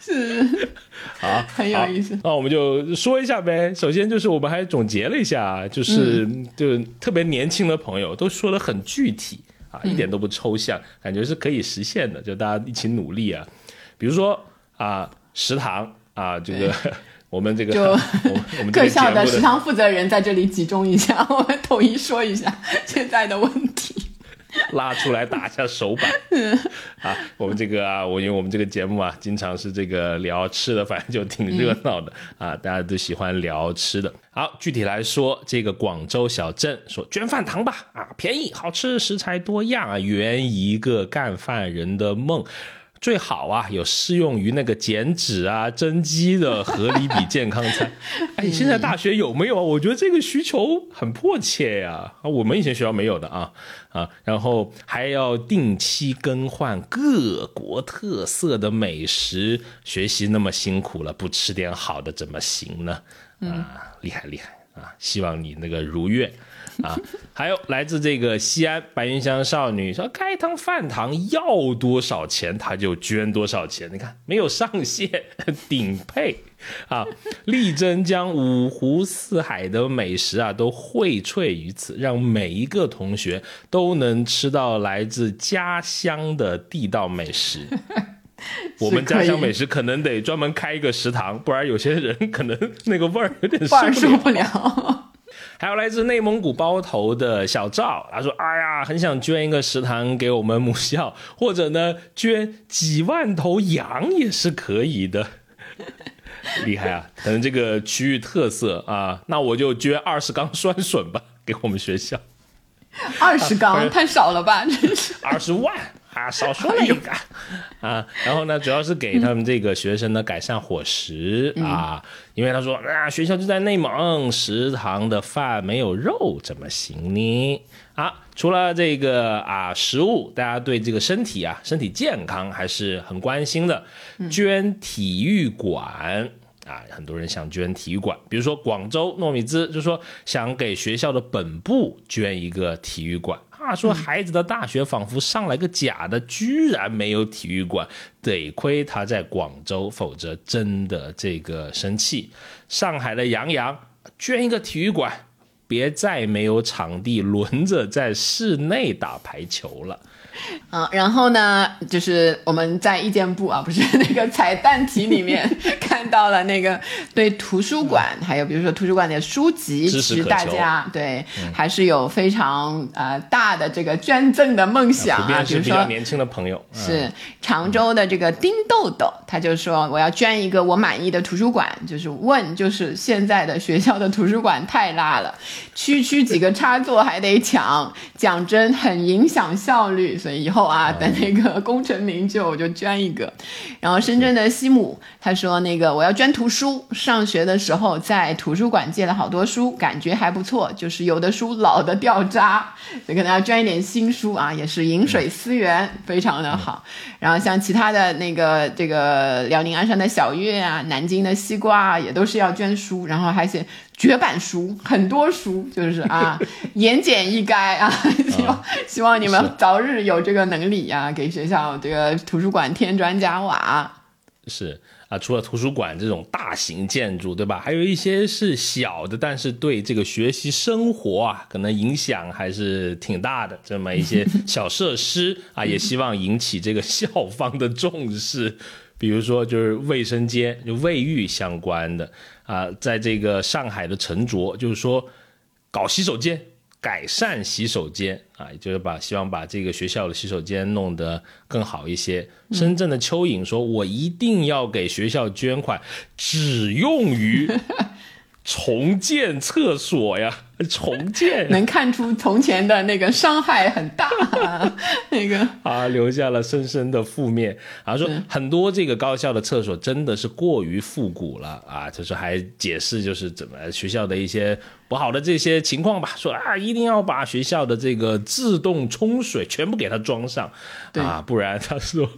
Speaker 2: 是。
Speaker 1: 好，
Speaker 2: 很有意思。
Speaker 1: 那我们就说一下呗。首先就是我们还总结了一下，就是就特别年轻的朋友都说的很具体啊，一点都不抽象，感觉是可以实现的。就大家一起努力啊。比如说啊，食堂啊，这个 我们这个
Speaker 2: 就
Speaker 1: 我们
Speaker 2: 各校的食堂负责人在这里集中一下，我们统一说一下现在的问题。
Speaker 1: 拉出来打一下手板 啊！我们这个啊，我因为我们这个节目啊，经常是这个聊吃的，反正就挺热闹的啊，大家都喜欢聊吃的。好，具体来说，这个广州小镇说捐饭堂吧啊，便宜好吃，食材多样啊，圆一个干饭人的梦。最好啊，有适用于那个减脂啊、增肌的合理比健康餐。哎，现在大学有没有啊？我觉得这个需求很迫切呀。啊，我们以前学校没有的啊啊。然后还要定期更换各国特色的美食，学习那么辛苦了，不吃点好的怎么行呢？啊，厉害厉害啊！希望你那个如愿。啊，还有来自这个西安白云乡少女说，开趟饭堂要多少钱，他就捐多少钱。你看没有上限，顶配啊！力争将五湖四海的美食啊都荟萃于此，让每一个同学都能吃到来自家乡的地道美食。我们家乡美食可能得专门开一个食堂，不然有些人可能那个味儿有点受
Speaker 2: 不了。
Speaker 1: 还有来自内蒙古包头的小赵，他说：“哎呀，很想捐一个食堂给我们母校，或者呢，捐几万头羊也是可以的。厉害啊！可能这个区域特色啊，那我就捐二十缸酸笋吧，给我们学校。
Speaker 2: 二十缸 太少了吧？真是
Speaker 1: 二十万。”啊，少说了一个啊，然后呢，主要是给他们这个学生呢改善伙食啊，因为他说啊，学校就在内蒙，食堂的饭没有肉怎么行呢？啊，除了这个啊食物，大家对这个身体啊身体健康还是很关心的，捐体育馆啊，很多人想捐体育馆，比如说广州糯米兹就说想给学校的本部捐一个体育馆。话说孩子的大学仿佛上来个假的，居然没有体育馆，得亏他在广州，否则真的这个生气。上海的杨洋捐一个体育馆，别再没有场地轮着在室内打排球了。
Speaker 2: 嗯，然后呢，就是我们在意见部啊，不是那个彩蛋题里面 看到了那个对图书馆，还有比如说图书馆的书籍，其实大家对还是有非常呃大的这个捐赠的梦想啊。比如说
Speaker 1: 年轻的朋友
Speaker 2: 是常州的这个丁豆豆，他就说我要捐一个我满意的图书馆，就是问就是现在的学校的图书馆太拉了，区区几个插座还得抢，讲真很影响效率，所以以后啊，等那个功成名就我就捐一个。然后深圳的西姆他说那个我要捐图书，上学的时候在图书馆借了好多书，感觉还不错，就是有的书老的掉渣，所以可能要捐一点新书啊，也是饮水思源，非常的好。然后像其他的那个这个辽宁鞍山的小月啊，南京的西瓜啊，也都是要捐书，然后还写绝版书，很多书，就是啊，言简意赅啊，希望希望你们早日有这个能力啊，给学校这个图书馆添砖加瓦。
Speaker 1: 是啊，除了图书馆这种大型建筑，对吧？还有一些是小的，但是对这个学习生活啊，可能影响还是挺大的。这么一些小设施啊，也希望引起这个校方的重视。比如说，就是卫生间，就卫浴相关的啊，在这个上海的沉着，就是说搞洗手间。改善洗手间啊，就是把希望把这个学校的洗手间弄得更好一些。深圳的蚯蚓说：“我一定要给学校捐款，只用于重建厕所呀。”重建
Speaker 2: 能看出从前的那个伤害很大，那个
Speaker 1: 啊留下了深深的负面。啊，说很多这个高校的厕所真的是过于复古了啊，就是还解释就是怎么学校的一些不好的这些情况吧。说啊，一定要把学校的这个自动冲水全部给它装上啊，不然他说。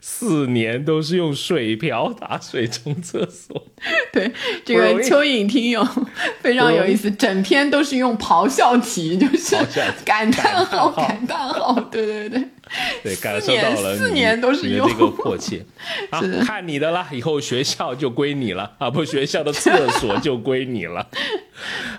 Speaker 1: 四年都是用水瓢打水冲厕所，
Speaker 2: 对这个蚯蚓听友非常有意思，整篇都是用咆哮体，就是感叹号，感叹号，对对对，
Speaker 1: 对，感受到了
Speaker 2: 四年都是用
Speaker 1: 这个迫切，啊，看你的了，以后学校就归你了啊，不，学校的厕 所就归你了。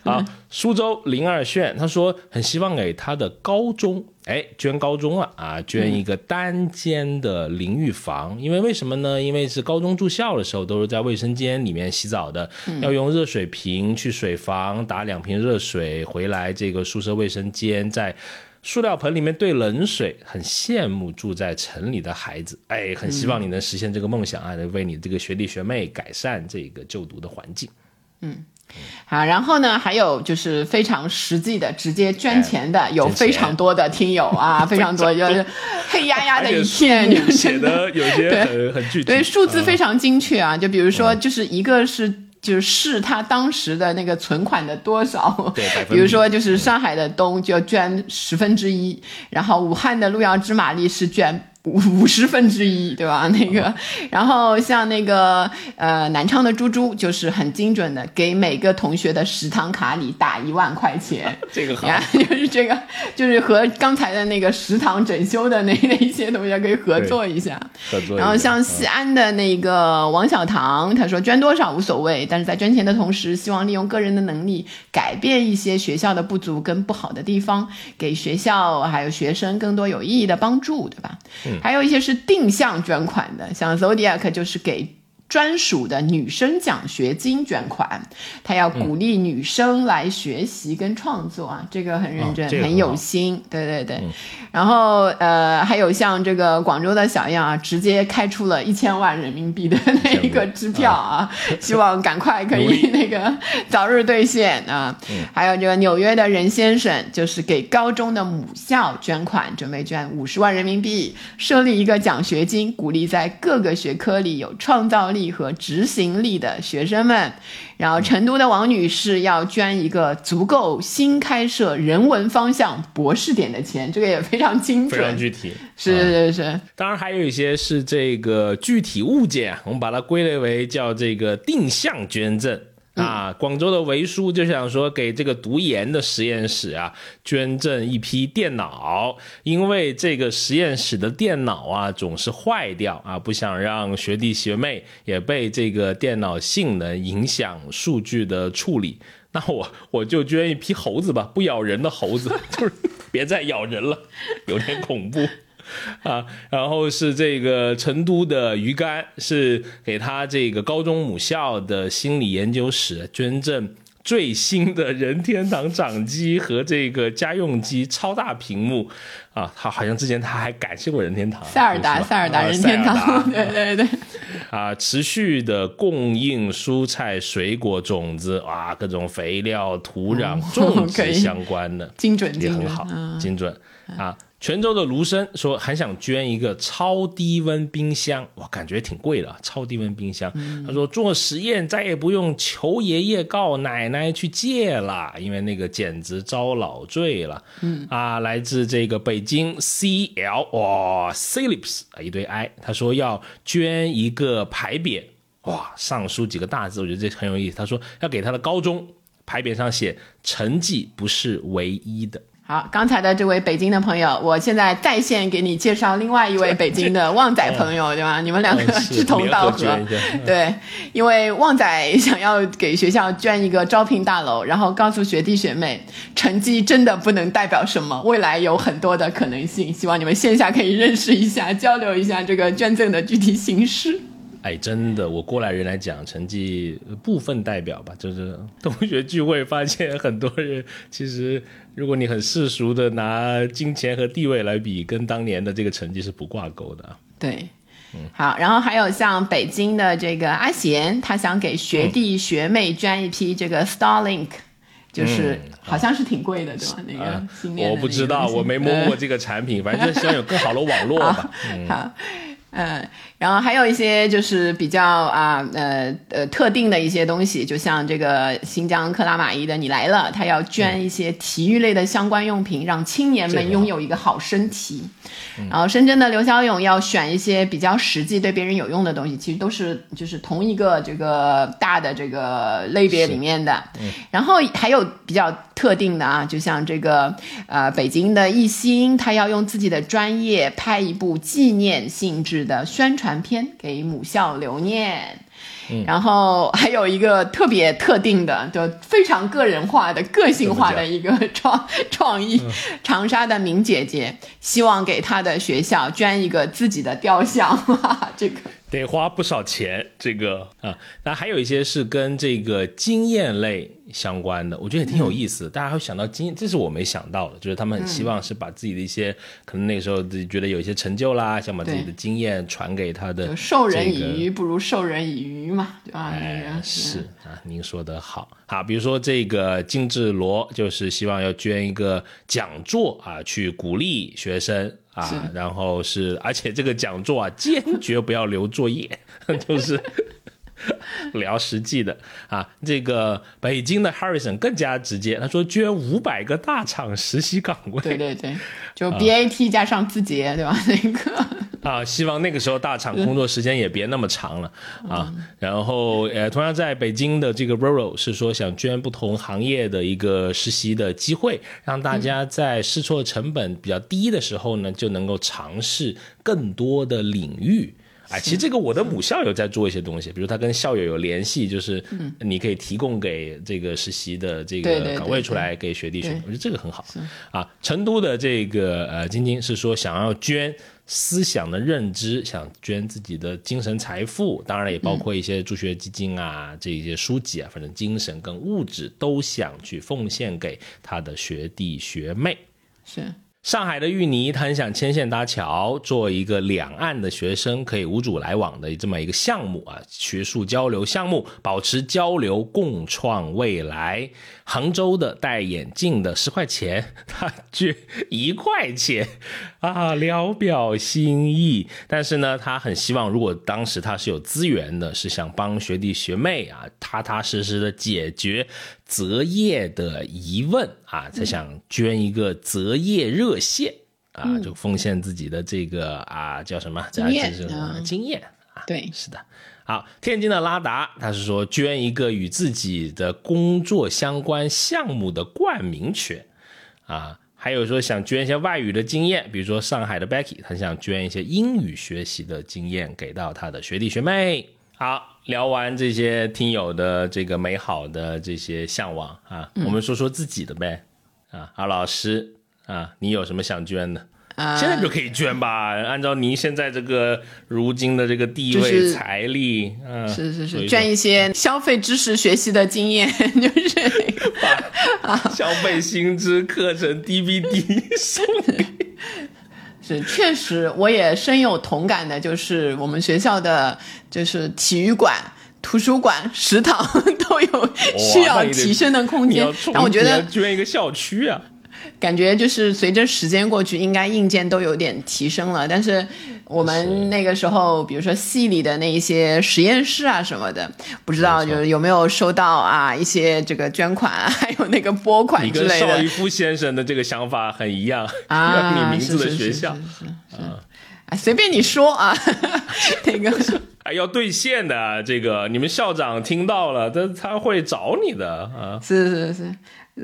Speaker 1: 啊，苏州林二炫他说很希望给他的高中，哎，捐高中了啊，捐一个单间的淋浴房，因为为什么呢？因为是高中住校的时候都是在卫生间里面洗澡的，要用热水瓶去水房打两瓶热水回来，这个宿舍卫生间在塑料盆里面兑冷水，很羡慕住在城里的孩子，哎，很希望你能实现这个梦想啊，能为你这个学弟学妹改善这个就读的环境，
Speaker 2: 嗯。好，然后呢，还有就是非常实际的，直接捐钱的，有非常多的听友啊，非常多，就是黑压压的一片，
Speaker 1: 写的有些很很具体，
Speaker 2: 对，数字非常精确啊。就比如说，就是一个是就是试他当时的那个存款的多少，
Speaker 1: 对，
Speaker 2: 比如说就是上海的东就捐十分之一，然后武汉的路遥知马力是捐。五五十分之一，对吧？那个，然后像那个呃，南昌的猪猪就是很精准的，给每个同学的食堂卡里打一万块钱。
Speaker 1: 这个好，
Speaker 2: 就是这个，就是和刚才的那个食堂整修的那 那一些同学可以合作一下。
Speaker 1: 合作。
Speaker 2: 然后像西安的那个王小棠，他说捐多少无所谓，但是在捐钱的同时，希望利用个人的能力改变一些学校的不足跟不好的地方，给学校还有学生更多有意义的帮助，对吧？嗯。还有一些是定向捐款的，像 Zodiac 就是给。专属的女生奖学金捐款，他要鼓励女生来学习跟创作啊，这个很认真，很有心，对对对。然后呃，还有像这个广州的小样啊，直接开出了一千万人民币的那一个支票啊，希望赶快可以那个 早日兑现啊。还有这个纽约的任先生，就是给高中的母校捐款，准备捐五十万人民币，设立一个奖学金，鼓励在各个学科里有创造力。力和执行力的学生们，然后成都的王女士要捐一个足够新开设人文方向博士点的钱，这个也非常精准，
Speaker 1: 非常具体，
Speaker 2: 是是是。
Speaker 1: 当然还有一些是这个具体物件，我们把它归类为叫这个定向捐赠。啊，广州的维叔就想说，给这个读研的实验室啊捐赠一批电脑，因为这个实验室的电脑啊总是坏掉啊，不想让学弟学妹也被这个电脑性能影响数据的处理。那我我就捐一批猴子吧，不咬人的猴子，就是别再咬人了，有点恐怖。啊，然后是这个成都的鱼竿，是给他这个高中母校的心理研究室捐赠最新的任天堂掌机和这个家用机超大屏幕。啊，他好像之前他还感谢过任天堂，
Speaker 2: 塞尔达，塞尔达，任天堂，对对对。
Speaker 1: 啊，持续的供应蔬菜、水果、种子，哇，各种肥料、土壤、种植相关的，
Speaker 2: 精准
Speaker 1: 也很好，精准啊。泉州的卢生说，很想捐一个超低温冰箱，哇，感觉挺贵的，超低温冰箱。他说做实验再也不用求爷爷告奶奶去借了，因为那个简直遭老罪了。嗯啊，来自这个北京 C L 哇 c i l i p s 啊一堆 I，他说要捐一个牌匾，哇，上书几个大字，我觉得这很有意思。他说要给他的高中牌匾上写成绩不是唯一的。
Speaker 2: 好，刚才的这位北京的朋友，我现在在线给你介绍另外一位北京的旺仔朋友，对吧？你们两个 志同道合，对，因为旺仔想要给学校捐一个招聘大楼，然后告诉学弟学妹，成绩真的不能代表什么，未来有很多的可能性，希望你们线下可以认识一下，交流一下这个捐赠的具体形式。
Speaker 1: 哎，真的，我过来人来讲，成绩部分代表吧，就是 同学聚会发现很多人，其实如果你很世俗的拿金钱和地位来比，跟当年的这个成绩是不挂钩的。
Speaker 2: 对，嗯，好，然后还有像北京的这个阿贤，他想给学弟学妹捐一批这个 Starlink，就是好像是挺贵的，对吧？那个
Speaker 1: 我不知道，我没摸过这个产品，反正希望有更好的网络吧。
Speaker 2: 好。嗯，然后还有一些就是比较啊呃呃特定的一些东西，就像这个新疆克拉玛依的你来了，他要捐一些体育类的相关用品，让青年们拥有一个好身体。然后深圳的刘小勇要选一些比较实际、对别人有用的东西，其实都是就是同一个这个大的这个类别里面的。然后还有比较特定的啊，就像这个呃北京的艺兴，他要用自己的专业拍一部纪念性质。的宣传片给母校留念，然后还有一个特别特定的，就非常个人化的、个性化的一个创创意。长沙的明姐姐希望给她的学校捐一个自己的雕像，这个。
Speaker 1: 得花不少钱，这个啊，那还有一些是跟这个经验类相关的，我觉得也挺有意思。大家会想到经验，这是我没想到的，就是他们很希望是把自己的一些可能那个时候自己觉得有一些成就啦，想把自己的经验传给他的。
Speaker 2: 授人以鱼不如授人以渔嘛，对吧？
Speaker 1: 哎，是啊，您说的好。好，比如说这个金志罗，就是希望要捐一个讲座啊，去鼓励学生。啊，然后是，而且这个讲座啊，坚决不要留作业，就是聊实际的啊。这个北京的 Harrison 更加直接，他说捐五百个大厂实习岗位，
Speaker 2: 对对对，就 BAT 加上字节，对吧？那个。
Speaker 1: 啊，希望那个时候大厂工作时间也别那么长了啊。然后，呃，同样在北京的这个 Roro 是说想捐不同行业的一个实习的机会，让大家在试错成本比较低的时候呢，就能够尝试更多的领域。哎，其实这个我的母校有在做一些东西，比如他跟校友有联系，就是你可以提供给这个实习的这个岗位出来给学弟学，我觉得这个很好。啊，成都的这个呃晶晶是说想要捐。思想的认知，想捐自己的精神财富，当然也包括一些助学基金啊，这些书籍啊，反正精神跟物质都想去奉献给他的学弟学妹。
Speaker 2: 是。
Speaker 1: 上海的芋泥，他很想牵线搭桥，做一个两岸的学生可以无阻来往的这么一个项目啊，学术交流项目，保持交流，共创未来。杭州的戴眼镜的十块钱，他捐一块钱啊，聊表心意。但是呢，他很希望，如果当时他是有资源的，是想帮学弟学妹啊，踏踏实实的解决择业的疑问啊，才想捐一个择业热线啊，就奉献自己的这个啊，叫什么
Speaker 2: 经验
Speaker 1: 经验啊，
Speaker 2: 对，
Speaker 1: 是的。好，天津的拉达，他是说捐一个与自己的工作相关项目的冠名权，啊，还有说想捐一些外语的经验，比如说上海的 Becky，他想捐一些英语学习的经验给到他的学弟学妹。好，聊完这些听友的这个美好的这些向往啊，我们说说自己的呗，啊，好老师啊，你有什么想捐的？啊现在就可以捐吧，按照您现在这个如今的这个地位、财力，嗯，
Speaker 2: 是是是，捐一些消费知识学习的经验，就是
Speaker 1: 把消费新知课程 DVD 送给。
Speaker 2: 是，确实我也深有同感的，就是我们学校的就是体育馆。图书馆、食堂 都有需要提升的空间，但我觉得
Speaker 1: 捐一个校区啊，
Speaker 2: 感觉就是随着时间过去，应该硬件都有点提升了。但是我们那个时候，比如说系里的那一些实验室啊什么的，不知道就是有没有收到啊一些这个捐款，还有那个拨款之类的。你
Speaker 1: 跟邵逸夫先生的这个想法很一样 啊，你名字的学校
Speaker 2: 啊，随便你说啊，那个。
Speaker 1: 还要兑现的，这个你们校长听到了，他他会找你的啊。
Speaker 2: 是是是，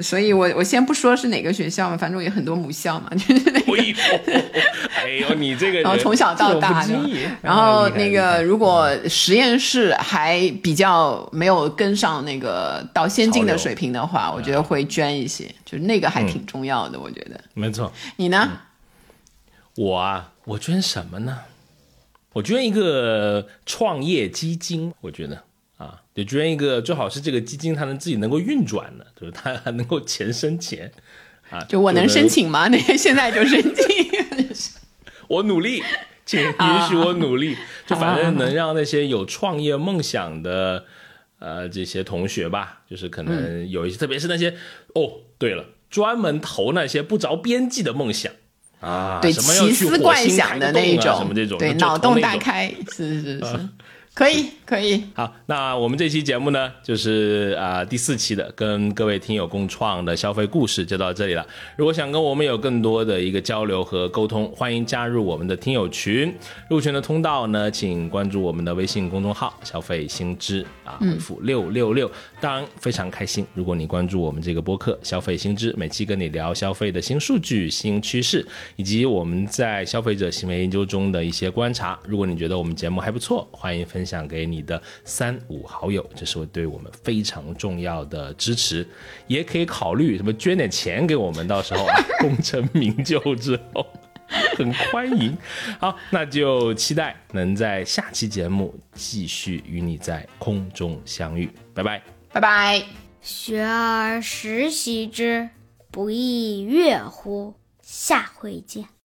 Speaker 2: 所以我我先不说是哪个学校嘛，反正我有很多母校嘛，就是那个。
Speaker 1: 哎呦，你这个，
Speaker 2: 然后从小到大，然后那个如果实验室还比较没有跟上那个到先进的水平的话，我觉得会捐一些，就是那个还挺重要的，我觉得。
Speaker 1: 没错，
Speaker 2: 你呢？
Speaker 1: 我啊，我捐什么呢？我捐一个创业基金，我觉得啊，就捐一个，最好是这个基金它能自己能够运转的，就是它还能够钱生钱啊。
Speaker 2: 就我能申请吗？那现在就申请。
Speaker 1: 我努力，请允许我努力。就反正能让那些有创业梦想的呃这些同学吧，就是可能有一些，特别是那些哦，对了，专门投那些不着边际的梦想。啊，
Speaker 2: 对，奇思怪想
Speaker 1: 的
Speaker 2: 那种，
Speaker 1: 什么这种，
Speaker 2: 对，脑洞大开，是是是。可以，可以。
Speaker 1: 好，那我们这期节目呢，就是啊第四期的，跟各位听友共创的消费故事就到这里了。如果想跟我们有更多的一个交流和沟通，欢迎加入我们的听友群。入群的通道呢，请关注我们的微信公众号“消费新知”啊，回复六六六。当然非常开心，如果你关注我们这个播客“消费新知”，每期跟你聊消费的新数据、新趋势，以及我们在消费者行为研究中的一些观察。如果你觉得我们节目还不错，欢迎分。分享给你你的三五好友，这是对我们非常重要的支持，也可以考虑什么捐点钱给我们，到时候 功成名就之后，很欢迎。好，那就期待能在下期节目继续与你在空中相遇，拜拜，
Speaker 2: 拜拜。
Speaker 3: 学而时习之，不亦乐乎？下回见。